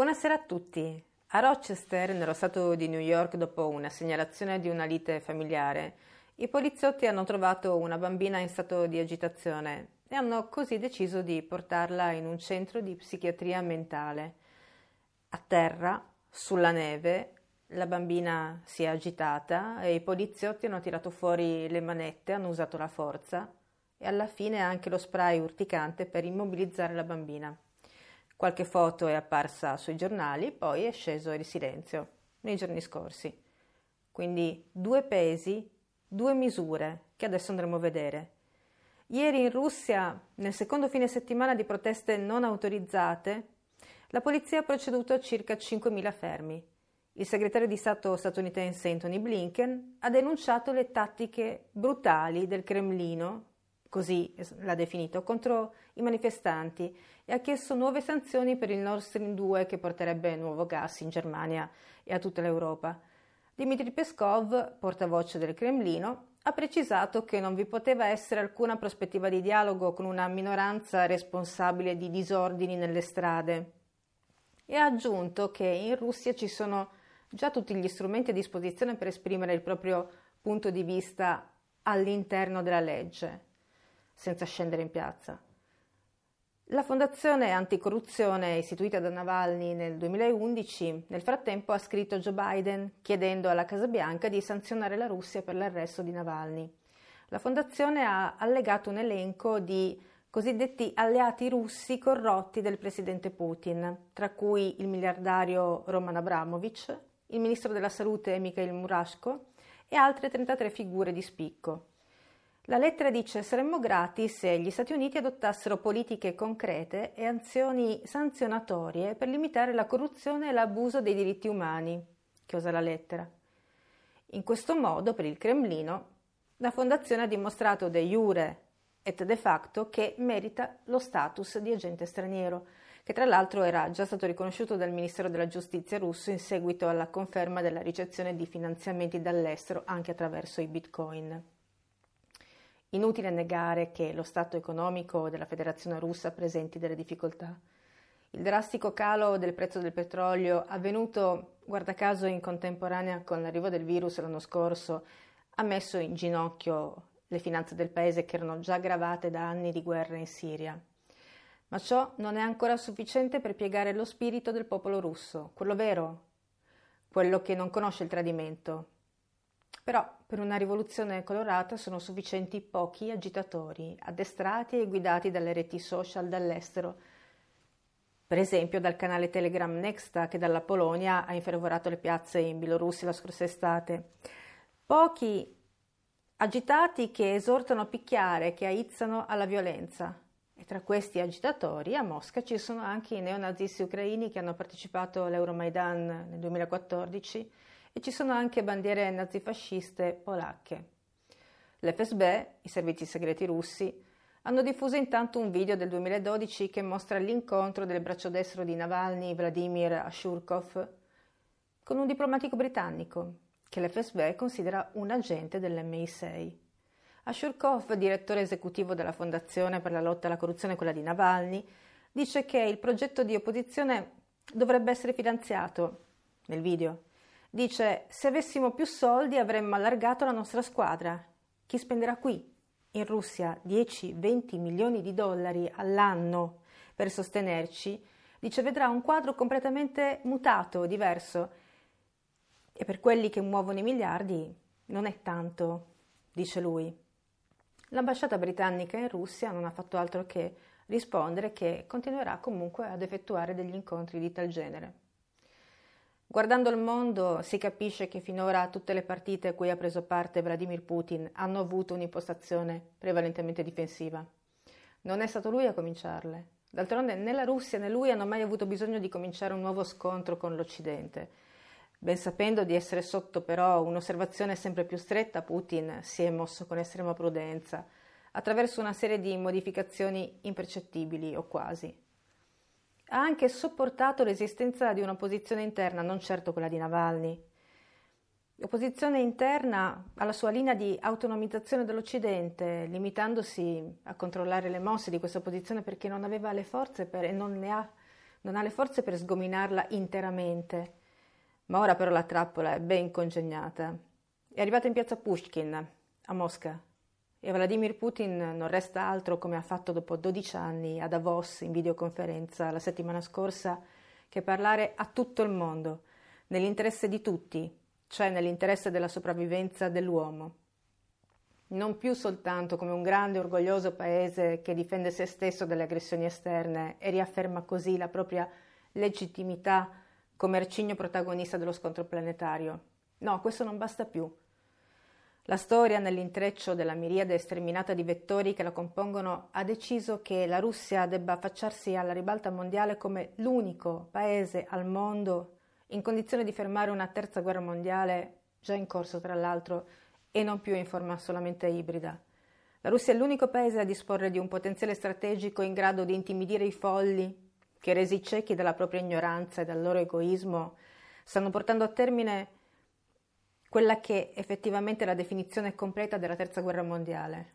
Buonasera a tutti. A Rochester, nello stato di New York, dopo una segnalazione di una lite familiare, i poliziotti hanno trovato una bambina in stato di agitazione e hanno così deciso di portarla in un centro di psichiatria mentale. A terra, sulla neve, la bambina si è agitata e i poliziotti hanno tirato fuori le manette, hanno usato la forza e alla fine anche lo spray urticante per immobilizzare la bambina. Qualche foto è apparsa sui giornali, poi è sceso il silenzio nei giorni scorsi. Quindi due pesi, due misure che adesso andremo a vedere. Ieri in Russia, nel secondo fine settimana di proteste non autorizzate, la polizia ha proceduto a circa 5.000 fermi. Il segretario di Stato statunitense Anthony Blinken ha denunciato le tattiche brutali del Cremlino così l'ha definito, contro i manifestanti e ha chiesto nuove sanzioni per il Nord Stream 2 che porterebbe nuovo gas in Germania e a tutta l'Europa. Dmitry Peskov, portavoce del Cremlino, ha precisato che non vi poteva essere alcuna prospettiva di dialogo con una minoranza responsabile di disordini nelle strade e ha aggiunto che in Russia ci sono già tutti gli strumenti a disposizione per esprimere il proprio punto di vista all'interno della legge senza scendere in piazza. La fondazione anticorruzione istituita da Navalny nel 2011 nel frattempo ha scritto Joe Biden chiedendo alla Casa Bianca di sanzionare la Russia per l'arresto di Navalny. La fondazione ha allegato un elenco di cosiddetti alleati russi corrotti del presidente Putin, tra cui il miliardario Roman Abramovich, il ministro della salute Mikhail Murashko e altre 33 figure di spicco. La lettera dice saremmo grati se gli Stati Uniti adottassero politiche concrete e azioni sanzionatorie per limitare la corruzione e l'abuso dei diritti umani. Chiosa la lettera. In questo modo, per il Cremlino, la Fondazione ha dimostrato de jure et de facto che merita lo status di agente straniero, che tra l'altro era già stato riconosciuto dal Ministero della Giustizia russo in seguito alla conferma della ricezione di finanziamenti dall'estero anche attraverso i bitcoin. Inutile negare che lo stato economico della Federazione russa presenti delle difficoltà. Il drastico calo del prezzo del petrolio, avvenuto guarda caso in contemporanea con l'arrivo del virus l'anno scorso, ha messo in ginocchio le finanze del paese che erano già gravate da anni di guerra in Siria. Ma ciò non è ancora sufficiente per piegare lo spirito del popolo russo, quello vero, quello che non conosce il tradimento, però per una rivoluzione colorata sono sufficienti pochi agitatori, addestrati e guidati dalle reti social dall'estero, per esempio dal canale Telegram Nexta che dalla Polonia ha infervorato le piazze in Bielorussia la scorsa estate. Pochi agitati che esortano a picchiare, che aizzano alla violenza. E tra questi agitatori a Mosca ci sono anche i neonazisti ucraini che hanno partecipato all'Euromaidan nel 2014 e ci sono anche bandiere nazifasciste polacche. L'FSB, i servizi segreti russi, hanno diffuso intanto un video del 2012 che mostra l'incontro del braccio destro di Navalny, Vladimir Ashurkov, con un diplomatico britannico che l'FSB considera un agente dell'MI6. Ashurkov, direttore esecutivo della Fondazione per la lotta alla corruzione, quella di Navalny, dice che il progetto di opposizione dovrebbe essere finanziato nel video Dice, se avessimo più soldi avremmo allargato la nostra squadra. Chi spenderà qui, in Russia, 10-20 milioni di dollari all'anno per sostenerci, dice, vedrà un quadro completamente mutato, diverso. E per quelli che muovono i miliardi non è tanto, dice lui. L'ambasciata britannica in Russia non ha fatto altro che rispondere che continuerà comunque ad effettuare degli incontri di tal genere. Guardando il mondo si capisce che finora tutte le partite a cui ha preso parte Vladimir Putin hanno avuto un'impostazione prevalentemente difensiva. Non è stato lui a cominciarle. D'altronde né la Russia né lui hanno mai avuto bisogno di cominciare un nuovo scontro con l'Occidente. Ben sapendo di essere sotto però un'osservazione sempre più stretta, Putin si è mosso con estrema prudenza, attraverso una serie di modificazioni impercettibili o quasi ha anche sopportato l'esistenza di un'opposizione interna, non certo quella di Navalny. L'opposizione interna alla sua linea di autonomizzazione dell'Occidente, limitandosi a controllare le mosse di questa opposizione perché non aveva le forze per, e non ne ha non ha le forze per sgominarla interamente. Ma ora però la trappola è ben congegnata. È arrivata in piazza Pushkin, a Mosca, e Vladimir Putin non resta altro, come ha fatto dopo 12 anni a Davos in videoconferenza la settimana scorsa, che parlare a tutto il mondo, nell'interesse di tutti, cioè nell'interesse della sopravvivenza dell'uomo. Non più soltanto come un grande e orgoglioso paese che difende se stesso dalle aggressioni esterne e riafferma così la propria legittimità come arcigno protagonista dello scontro planetario. No, questo non basta più. La storia, nell'intreccio della miriade sterminata di vettori che la compongono, ha deciso che la Russia debba affacciarsi alla ribalta mondiale come l'unico paese al mondo in condizione di fermare una terza guerra mondiale, già in corso tra l'altro, e non più in forma solamente ibrida. La Russia è l'unico paese a disporre di un potenziale strategico in grado di intimidire i folli che, resi ciechi dalla propria ignoranza e dal loro egoismo, stanno portando a termine quella che effettivamente è la definizione completa della Terza Guerra Mondiale.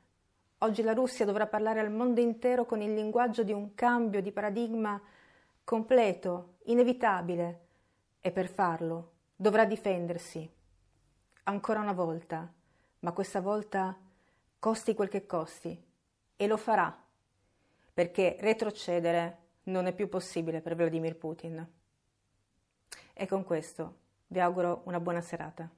Oggi la Russia dovrà parlare al mondo intero con il linguaggio di un cambio di paradigma completo, inevitabile, e per farlo dovrà difendersi. Ancora una volta, ma questa volta costi quel che costi, e lo farà, perché retrocedere non è più possibile per Vladimir Putin. E con questo vi auguro una buona serata.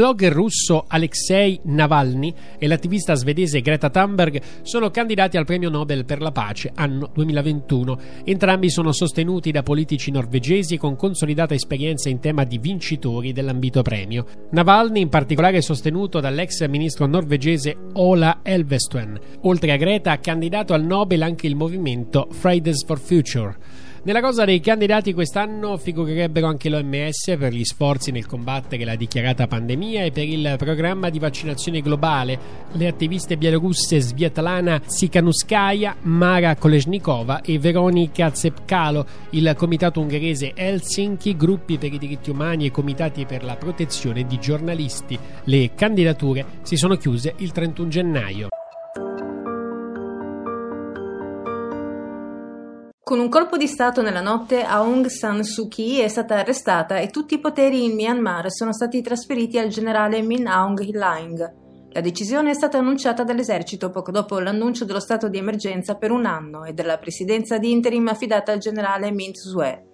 Blogger russo Alexei Navalny e l'attivista svedese Greta Thunberg sono candidati al premio Nobel per la pace anno 2021. Entrambi sono sostenuti da politici norvegesi con consolidata esperienza in tema di vincitori dell'ambito premio. Navalny in particolare è sostenuto dall'ex ministro norvegese Ola Elvestuen. Oltre a Greta ha candidato al Nobel anche il movimento Fridays for Future. Nella cosa dei candidati quest'anno figurerebbero anche l'OMS per gli sforzi nel combattere la dichiarata pandemia e per il programma di vaccinazione globale, le attiviste bielorusse Svietlana Tsikhanouskaya, Mara Kolesnikova e Veronika Zepkalo, il comitato ungherese Helsinki, gruppi per i diritti umani e comitati per la protezione di giornalisti. Le candidature si sono chiuse il 31 gennaio. Con un colpo di Stato nella notte, Aung San Suu Kyi è stata arrestata e tutti i poteri in Myanmar sono stati trasferiti al generale Min Aung Hlaing. La decisione è stata annunciata dall'esercito poco dopo l'annuncio dello stato di emergenza per un anno e della presidenza di interim affidata al generale Mint Sue.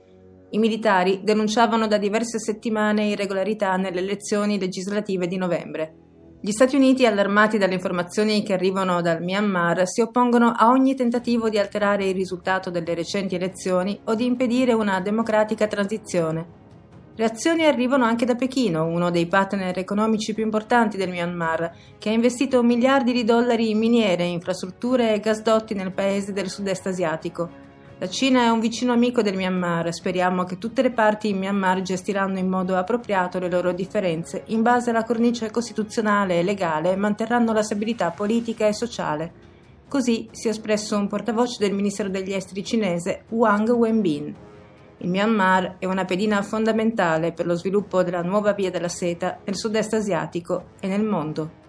I militari denunciavano da diverse settimane irregolarità nelle elezioni legislative di novembre. Gli Stati Uniti, allarmati dalle informazioni che arrivano dal Myanmar, si oppongono a ogni tentativo di alterare il risultato delle recenti elezioni o di impedire una democratica transizione. Reazioni arrivano anche da Pechino, uno dei partner economici più importanti del Myanmar, che ha investito miliardi di dollari in miniere, infrastrutture e gasdotti nel paese del sud-est asiatico. La Cina è un vicino amico del Myanmar, speriamo che tutte le parti in Myanmar gestiranno in modo appropriato le loro differenze in base alla cornice costituzionale e legale e manterranno la stabilità politica e sociale. Così si è espresso un portavoce del Ministero degli Esteri cinese Wang Wenbin. Il Myanmar è una pedina fondamentale per lo sviluppo della nuova via della seta nel sud-est asiatico e nel mondo.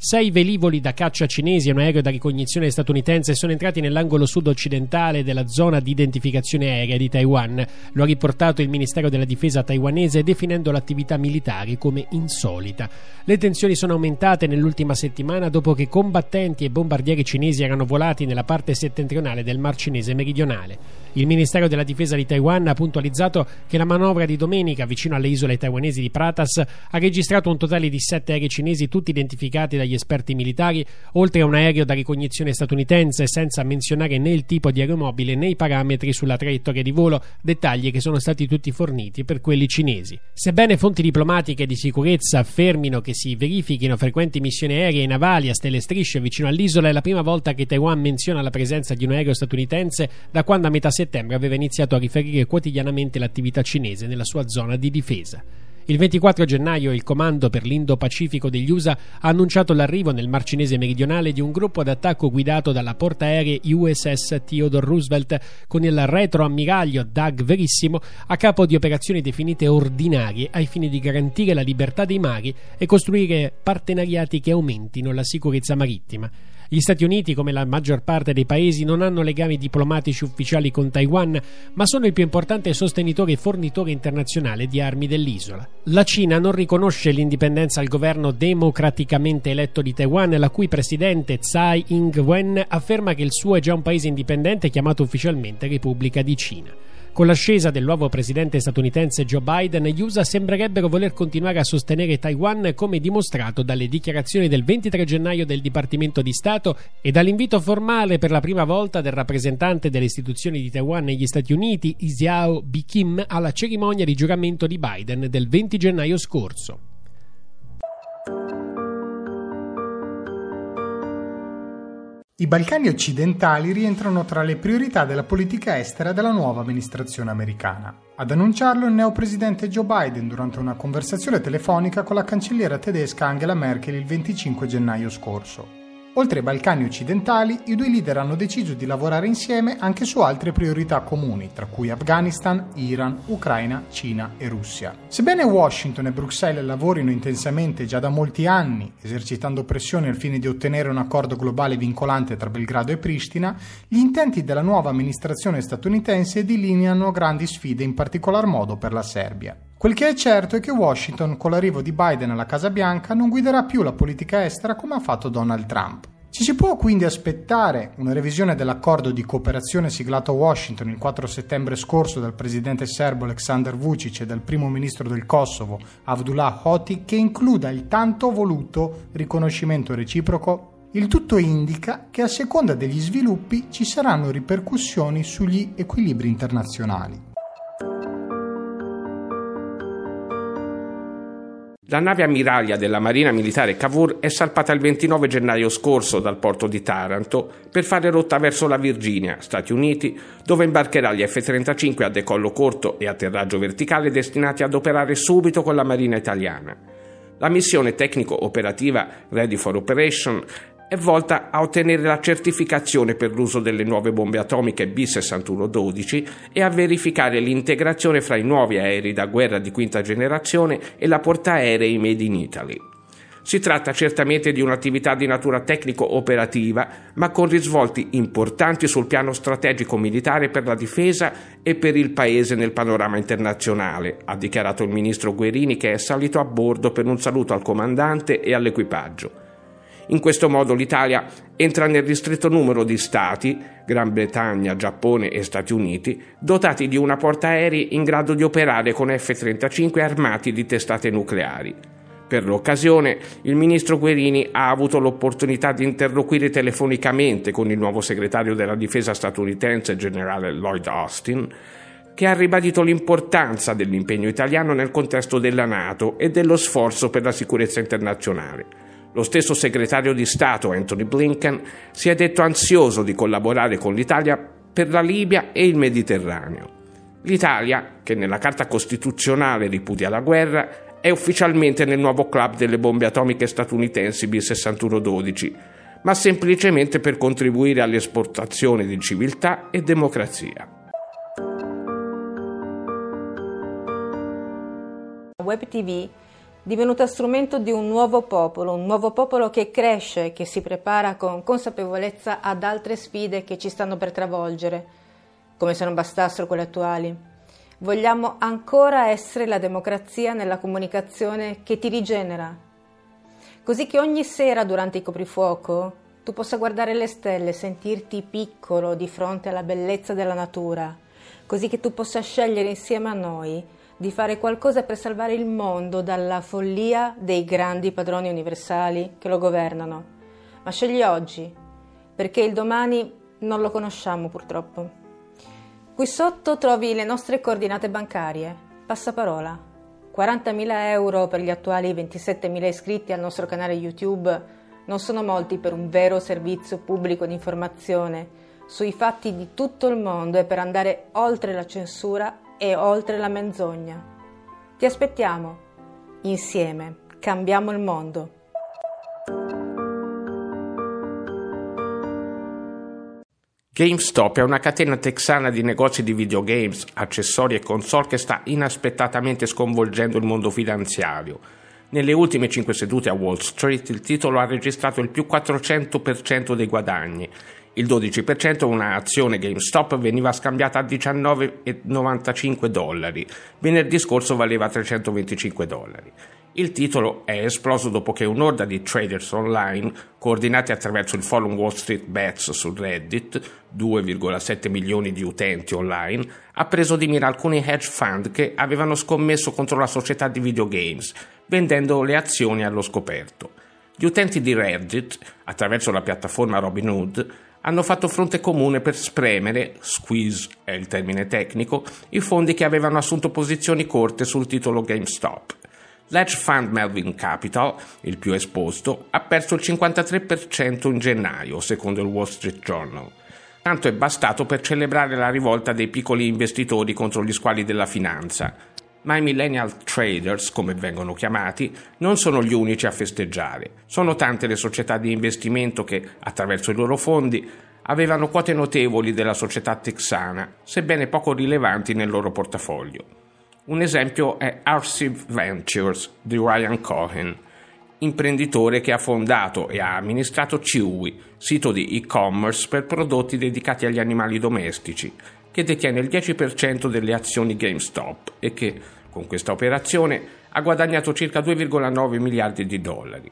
Sei velivoli da caccia cinesi e un aereo da ricognizione statunitense sono entrati nell'angolo sud-occidentale della zona di identificazione aerea di Taiwan. Lo ha riportato il Ministero della Difesa taiwanese definendo l'attività militare come insolita. Le tensioni sono aumentate nell'ultima settimana dopo che combattenti e bombardieri cinesi erano volati nella parte settentrionale del Mar Cinese meridionale. Il Ministero della Difesa di Taiwan ha puntualizzato che la manovra di domenica vicino alle isole taiwanesi di Pratas ha registrato un totale di sette aerei cinesi tutti identificati dagli esperti militari, oltre a un aereo da ricognizione statunitense, senza menzionare né il tipo di aeromobile né i parametri sulla traiettoria di volo, dettagli che sono stati tutti forniti per quelli cinesi. Sebbene fonti diplomatiche di sicurezza affermino che si verifichino frequenti missioni aeree e navali a stelle strisce vicino all'isola, è la prima volta che Taiwan menziona la presenza di un aereo statunitense da quando a metà settembre aveva iniziato a riferire quotidianamente l'attività cinese nella sua zona di difesa. Il 24 gennaio il Comando per l'Indo-Pacifico degli USA ha annunciato l'arrivo nel Mar Cinese meridionale di un gruppo d'attacco guidato dalla portaerei USS Theodore Roosevelt con il retroammiraglio Doug Verissimo a capo di operazioni definite ordinarie ai fini di garantire la libertà dei mari e costruire partenariati che aumentino la sicurezza marittima. Gli Stati Uniti, come la maggior parte dei paesi, non hanno legami diplomatici ufficiali con Taiwan, ma sono il più importante sostenitore e fornitore internazionale di armi dell'isola. La Cina non riconosce l'indipendenza al governo democraticamente eletto di Taiwan, la cui presidente Tsai Ing-wen afferma che il suo è già un paese indipendente chiamato ufficialmente Repubblica di Cina. Con l'ascesa del nuovo presidente statunitense Joe Biden, gli USA sembrerebbero voler continuare a sostenere Taiwan come dimostrato dalle dichiarazioni del 23 gennaio del Dipartimento di Stato e dall'invito formale per la prima volta del rappresentante delle istituzioni di Taiwan negli Stati Uniti, Isiao B. Kim, alla cerimonia di giuramento di Biden del 20 gennaio scorso. I Balcani occidentali rientrano tra le priorità della politica estera della nuova amministrazione americana. Ad annunciarlo il neopresidente Joe Biden durante una conversazione telefonica con la cancelliera tedesca Angela Merkel il 25 gennaio scorso. Oltre ai Balcani occidentali, i due leader hanno deciso di lavorare insieme anche su altre priorità comuni, tra cui Afghanistan, Iran, Ucraina, Cina e Russia. Sebbene Washington e Bruxelles lavorino intensamente già da molti anni, esercitando pressioni al fine di ottenere un accordo globale vincolante tra Belgrado e Pristina, gli intenti della nuova amministrazione statunitense delineano grandi sfide, in particolar modo per la Serbia. Quel che è certo è che Washington, con l'arrivo di Biden alla Casa Bianca, non guiderà più la politica estera come ha fatto Donald Trump. Ci si può quindi aspettare una revisione dell'accordo di cooperazione siglato a Washington il 4 settembre scorso dal presidente serbo Aleksandar Vucic e dal primo ministro del Kosovo Avdullah Hoti che includa il tanto voluto riconoscimento reciproco? Il tutto indica che a seconda degli sviluppi ci saranno ripercussioni sugli equilibri internazionali. La nave ammiraglia della Marina Militare Cavour è salpata il 29 gennaio scorso dal porto di Taranto per fare rotta verso la Virginia, Stati Uniti, dove imbarcherà gli F-35 a decollo corto e atterraggio verticale destinati ad operare subito con la Marina italiana. La missione tecnico-operativa Ready for Operation è volta a ottenere la certificazione per l'uso delle nuove bombe atomiche B-6112 e a verificare l'integrazione fra i nuovi aerei da guerra di quinta generazione e la portaerei Made in Italy. Si tratta certamente di un'attività di natura tecnico-operativa, ma con risvolti importanti sul piano strategico-militare per la difesa e per il Paese nel panorama internazionale, ha dichiarato il ministro Guerini che è salito a bordo per un saluto al comandante e all'equipaggio. In questo modo l'Italia entra nel ristretto numero di Stati, Gran Bretagna, Giappone e Stati Uniti, dotati di una portaerei in grado di operare con F-35 armati di testate nucleari. Per l'occasione, il ministro Guerini ha avuto l'opportunità di interloquire telefonicamente con il nuovo segretario della difesa statunitense, generale Lloyd Austin, che ha ribadito l'importanza dell'impegno italiano nel contesto della Nato e dello sforzo per la sicurezza internazionale. Lo stesso segretario di Stato Anthony Blinken si è detto ansioso di collaborare con l'Italia per la Libia e il Mediterraneo. L'Italia, che nella Carta Costituzionale ripudia la guerra, è ufficialmente nel nuovo club delle bombe atomiche statunitensi B-6112, ma semplicemente per contribuire all'esportazione di civiltà e democrazia. Web TV divenuta strumento di un nuovo popolo, un nuovo popolo che cresce, che si prepara con consapevolezza ad altre sfide che ci stanno per travolgere, come se non bastassero quelle attuali. Vogliamo ancora essere la democrazia nella comunicazione che ti rigenera, così che ogni sera durante il coprifuoco tu possa guardare le stelle, sentirti piccolo di fronte alla bellezza della natura, così che tu possa scegliere insieme a noi di fare qualcosa per salvare il mondo dalla follia dei grandi padroni universali che lo governano. Ma scegli oggi, perché il domani non lo conosciamo purtroppo. Qui sotto trovi le nostre coordinate bancarie. Passaparola. 40.000 euro per gli attuali 27.000 iscritti al nostro canale YouTube non sono molti per un vero servizio pubblico di informazione sui fatti di tutto il mondo e per andare oltre la censura e oltre la menzogna. Ti aspettiamo. Insieme cambiamo il mondo. GameStop è una catena texana di negozi di videogames, accessori e console che sta inaspettatamente sconvolgendo il mondo finanziario. Nelle ultime 5 sedute a Wall Street il titolo ha registrato il più 400% dei guadagni. Il 12% una azione GameStop veniva scambiata a 19,95 dollari. Venerdì scorso valeva 325 dollari. Il titolo è esploso dopo che un'orda di traders online, coordinati attraverso il forum Wall Street Bets su Reddit, 2,7 milioni di utenti online, ha preso di mira alcuni hedge fund che avevano scommesso contro la società di videogames, vendendo le azioni allo scoperto. Gli utenti di Reddit, attraverso la piattaforma Robinhood, hanno fatto fronte comune per spremere, squeeze è il termine tecnico, i fondi che avevano assunto posizioni corte sul titolo GameStop. L'edge fund Melvin Capital, il più esposto, ha perso il 53% in gennaio, secondo il Wall Street Journal. Tanto è bastato per celebrare la rivolta dei piccoli investitori contro gli squali della finanza. Ma i millennial traders, come vengono chiamati, non sono gli unici a festeggiare. Sono tante le società di investimento che, attraverso i loro fondi, avevano quote notevoli della società texana, sebbene poco rilevanti nel loro portafoglio. Un esempio è Arsiv Ventures di Ryan Cohen, imprenditore che ha fondato e ha amministrato Chewy, sito di e-commerce per prodotti dedicati agli animali domestici, che detiene il 10% delle azioni GameStop e che, con questa operazione, ha guadagnato circa 2,9 miliardi di dollari.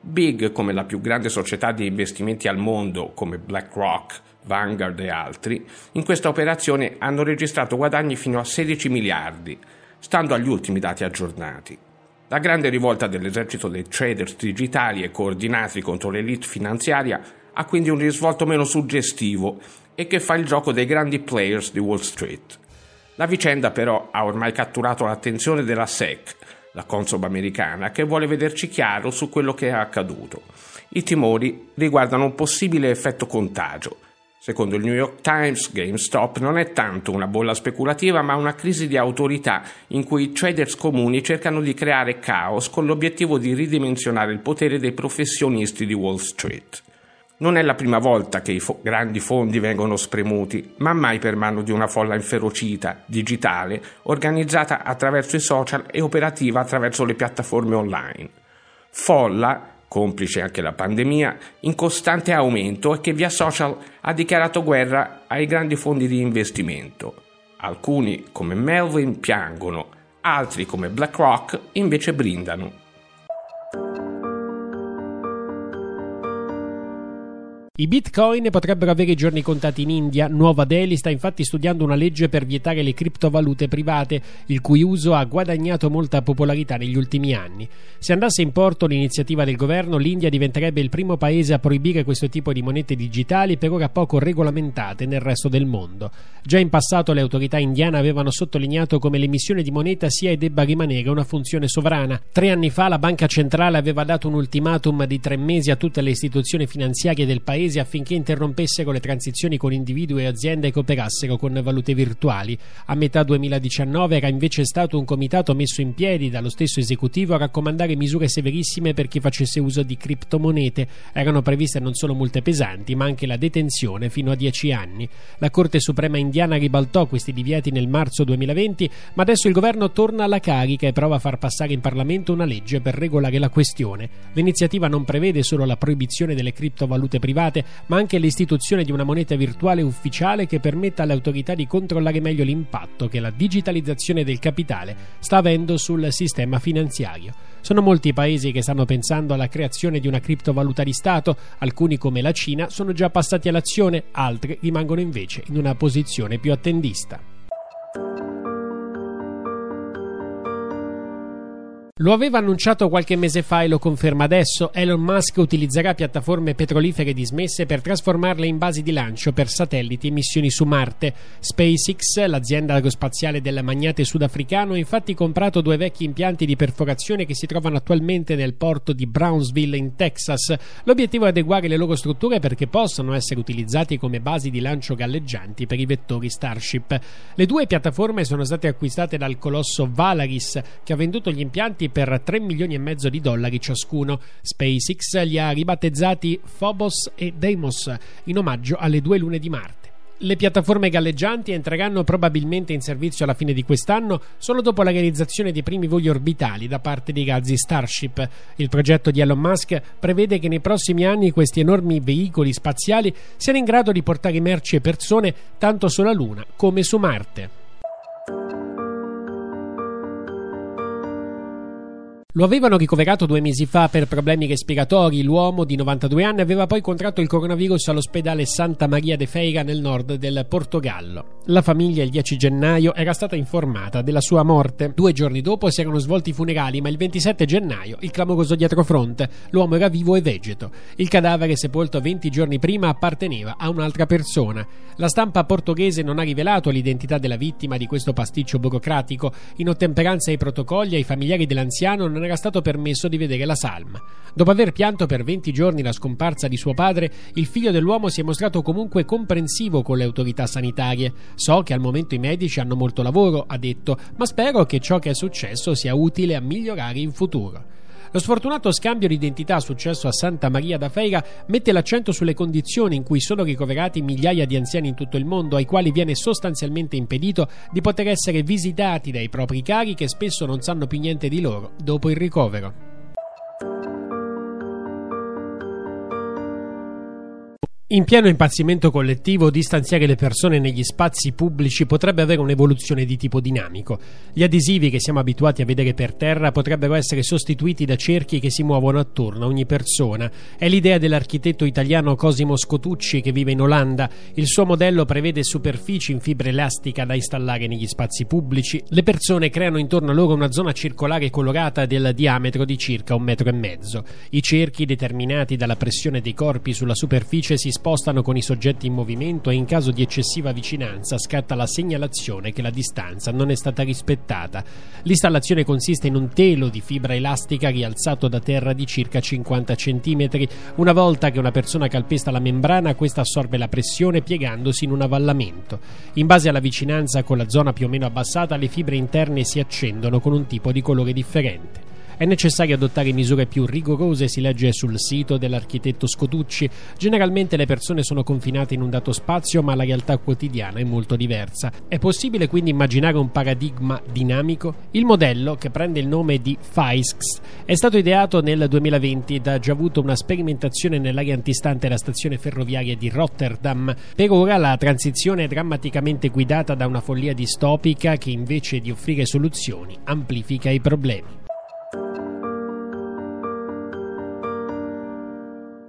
Big, come la più grande società di investimenti al mondo, come BlackRock, Vanguard e altri, in questa operazione hanno registrato guadagni fino a 16 miliardi, stando agli ultimi dati aggiornati. La grande rivolta dell'esercito dei traders digitali e coordinati contro l'elite finanziaria ha quindi un risvolto meno suggestivo e che fa il gioco dei grandi players di Wall Street. La vicenda però ha ormai catturato l'attenzione della SEC, la Consob americana, che vuole vederci chiaro su quello che è accaduto. I timori riguardano un possibile effetto contagio, Secondo il New York Times, GameStop non è tanto una bolla speculativa, ma una crisi di autorità in cui i traders comuni cercano di creare caos con l'obiettivo di ridimensionare il potere dei professionisti di Wall Street. Non è la prima volta che i fo- grandi fondi vengono spremuti, ma mai per mano di una folla inferocita, digitale, organizzata attraverso i social e operativa attraverso le piattaforme online. Folla complice anche la pandemia, in costante aumento e che via social ha dichiarato guerra ai grandi fondi di investimento. Alcuni, come Melvin, piangono, altri, come BlackRock, invece brindano. I bitcoin potrebbero avere i giorni contati in India. Nuova Delhi sta infatti studiando una legge per vietare le criptovalute private, il cui uso ha guadagnato molta popolarità negli ultimi anni. Se andasse in porto l'iniziativa del governo, l'India diventerebbe il primo paese a proibire questo tipo di monete digitali per ora poco regolamentate nel resto del mondo. Già in passato le autorità indiane avevano sottolineato come l'emissione di moneta sia e debba rimanere una funzione sovrana. Tre anni fa la banca centrale aveva dato un ultimatum di tre mesi a tutte le istituzioni finanziarie del paese paesi affinché interrompessero le transizioni con individui e aziende che operassero con valute virtuali. A metà 2019 era invece stato un comitato messo in piedi dallo stesso esecutivo a raccomandare misure severissime per chi facesse uso di criptomonete. Erano previste non solo multe pesanti, ma anche la detenzione fino a 10 anni. La Corte Suprema indiana ribaltò questi divieti nel marzo 2020, ma adesso il governo torna alla carica e prova a far passare in Parlamento una legge per regolare la questione. L'iniziativa non prevede solo la proibizione delle criptovalute private, monete, ma anche l'istituzione di una moneta virtuale ufficiale che permetta alle autorità di controllare meglio l'impatto che la digitalizzazione del capitale sta avendo sul sistema finanziario. Sono molti i paesi che stanno pensando alla creazione di una criptovaluta di Stato, alcuni come la Cina sono già passati all'azione, altri rimangono invece in una posizione più attendista. Lo aveva annunciato qualche mese fa e lo conferma adesso. Elon Musk utilizzerà piattaforme petrolifere dismesse per trasformarle in basi di lancio per satelliti e missioni su Marte. SpaceX, l'azienda aerospaziale del magnate sudafricano, ha infatti comprato due vecchi impianti di perforazione che si trovano attualmente nel porto di Brownsville in Texas. L'obiettivo è adeguare le loro strutture perché possano essere utilizzati come basi di lancio galleggianti per i vettori Starship. Le due piattaforme sono state acquistate dal colosso Valaris, che ha venduto gli impianti comprati per 3 milioni e mezzo di dollari ciascuno. SpaceX li ha ribattezzati Phobos e Deimos in omaggio alle due lune di Marte. Le piattaforme galleggianti entreranno probabilmente in servizio alla fine di quest'anno solo dopo la realizzazione dei primi voli orbitali da parte dei razzi Starship. Il progetto di Elon Musk prevede che nei prossimi anni questi enormi veicoli spaziali siano in grado di portare merci e persone tanto sulla Luna come su Marte. Lo avevano ricoverato due mesi fa per problemi respiratori. L'uomo di 92 anni aveva poi contratto il coronavirus all'ospedale Santa Maria de Feira nel nord del Portogallo. La famiglia il 10 gennaio era stata informata della sua morte. Due giorni dopo si erano svolti i funerali, ma il 27 gennaio il clamoroso dietrofront. L'uomo era vivo e vegeto. Il cadavere sepolto 20 giorni prima apparteneva a un'altra persona. La stampa portoghese non ha rivelato l'identità della vittima di questo pasticcio burocratico. In ottemperanza ai protocolli, ai familiari dell'anziano non era stato permesso di vedere la salma. Dopo aver pianto per 20 giorni la scomparsa di suo padre, il figlio dell'uomo si è mostrato comunque comprensivo con le autorità sanitarie. So che al momento i medici hanno molto lavoro, ha detto, ma spero che ciò che è successo sia utile a migliorare in futuro. Lo sfortunato scambio di identità successo a Santa Maria da Feira mette l'accento sulle condizioni in cui sono ricoverati migliaia di anziani in tutto il mondo, ai quali viene sostanzialmente impedito di poter essere visitati dai propri cari che spesso non sanno più niente di loro dopo il ricovero. In pieno impazzimento collettivo, distanziare le persone negli spazi pubblici potrebbe avere un'evoluzione di tipo dinamico. Gli adesivi che siamo abituati a vedere per terra potrebbero essere sostituiti da cerchi che si muovono attorno a ogni persona. È l'idea dell'architetto italiano Cosimo Scotucci che vive in Olanda. Il suo modello prevede superfici in fibra elastica da installare negli spazi pubblici. Le persone creano intorno a loro una zona circolare colorata del diametro di circa un metro e mezzo. I cerchi, determinati dalla pressione dei corpi sulla superficie, si spostano con i soggetti in movimento e in caso di eccessiva vicinanza scatta la segnalazione che la distanza non è stata rispettata. L'installazione consiste in un telo di fibra elastica rialzato da terra di circa 50 cm. Una volta che una persona calpesta la membrana, questa assorbe la pressione piegandosi in un avvallamento. In base alla vicinanza con la zona più o meno abbassata, le fibre interne si accendono con un tipo di colore differente. È necessario adottare misure più rigorose, si legge sul sito dell'architetto Scotucci. Generalmente le persone sono confinate in un dato spazio, ma la realtà quotidiana è molto diversa. È possibile quindi immaginare un paradigma dinamico? Il modello, che prende il nome di FISX, è stato ideato nel 2020 ed ha già avuto una sperimentazione nell'area antistante la stazione ferroviaria di Rotterdam. Per ora la transizione è drammaticamente guidata da una follia distopica che invece di offrire soluzioni amplifica i problemi.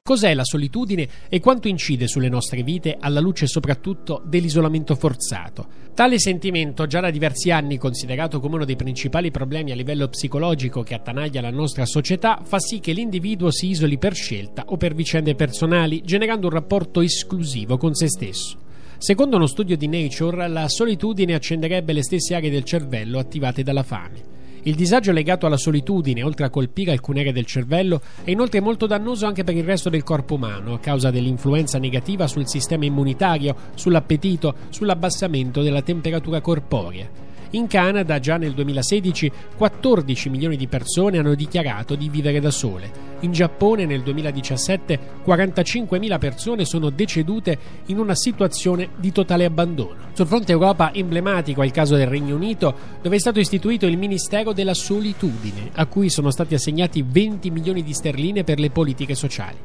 Cos'è la solitudine e quanto incide sulle nostre vite alla luce soprattutto dell'isolamento forzato? Tale sentimento, già da diversi anni considerato come uno dei principali problemi a livello psicologico che attanaglia la nostra società, fa sì che l'individuo si isoli per scelta o per vicende personali, generando un rapporto esclusivo con se stesso. Secondo uno studio di Nature, la solitudine accenderebbe le stesse aree del cervello attivate dalla fame. Il disagio legato alla solitudine, oltre a colpire alcune aree del cervello, è inoltre molto dannoso anche per il resto del corpo umano, a causa dell'influenza negativa sul sistema immunitario, sull'appetito, sull'abbassamento della temperatura corporea. In Canada, già nel 2016, 14 milioni di persone hanno dichiarato di vivere da sole. In Giappone, nel 2017, 45.000 persone sono decedute in una situazione di totale abbandono. Sul fronte Europa, emblematico è il caso del Regno Unito, dove è stato istituito il Ministero della Solitudine, a cui sono stati assegnati 20 milioni di sterline per le politiche sociali.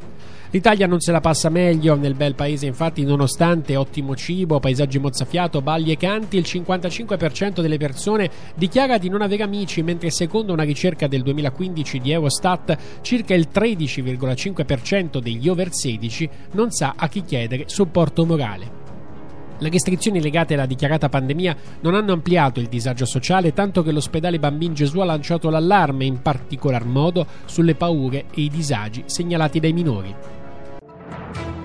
L'Italia non se la passa meglio nel bel paese, infatti, nonostante ottimo cibo, paesaggi mozzafiato, balli e canti, il 55% delle persone dichiara di non avere amici, mentre secondo una ricerca del 2015 di Eurostat, circa il 13,5% degli over 16 non sa a chi chiedere supporto morale. Le restrizioni legate alla dichiarata pandemia non hanno ampliato il disagio sociale, tanto che l'ospedale Bambin Gesù ha lanciato l'allarme in particolar modo sulle paure e i disagi segnalati dai minori. you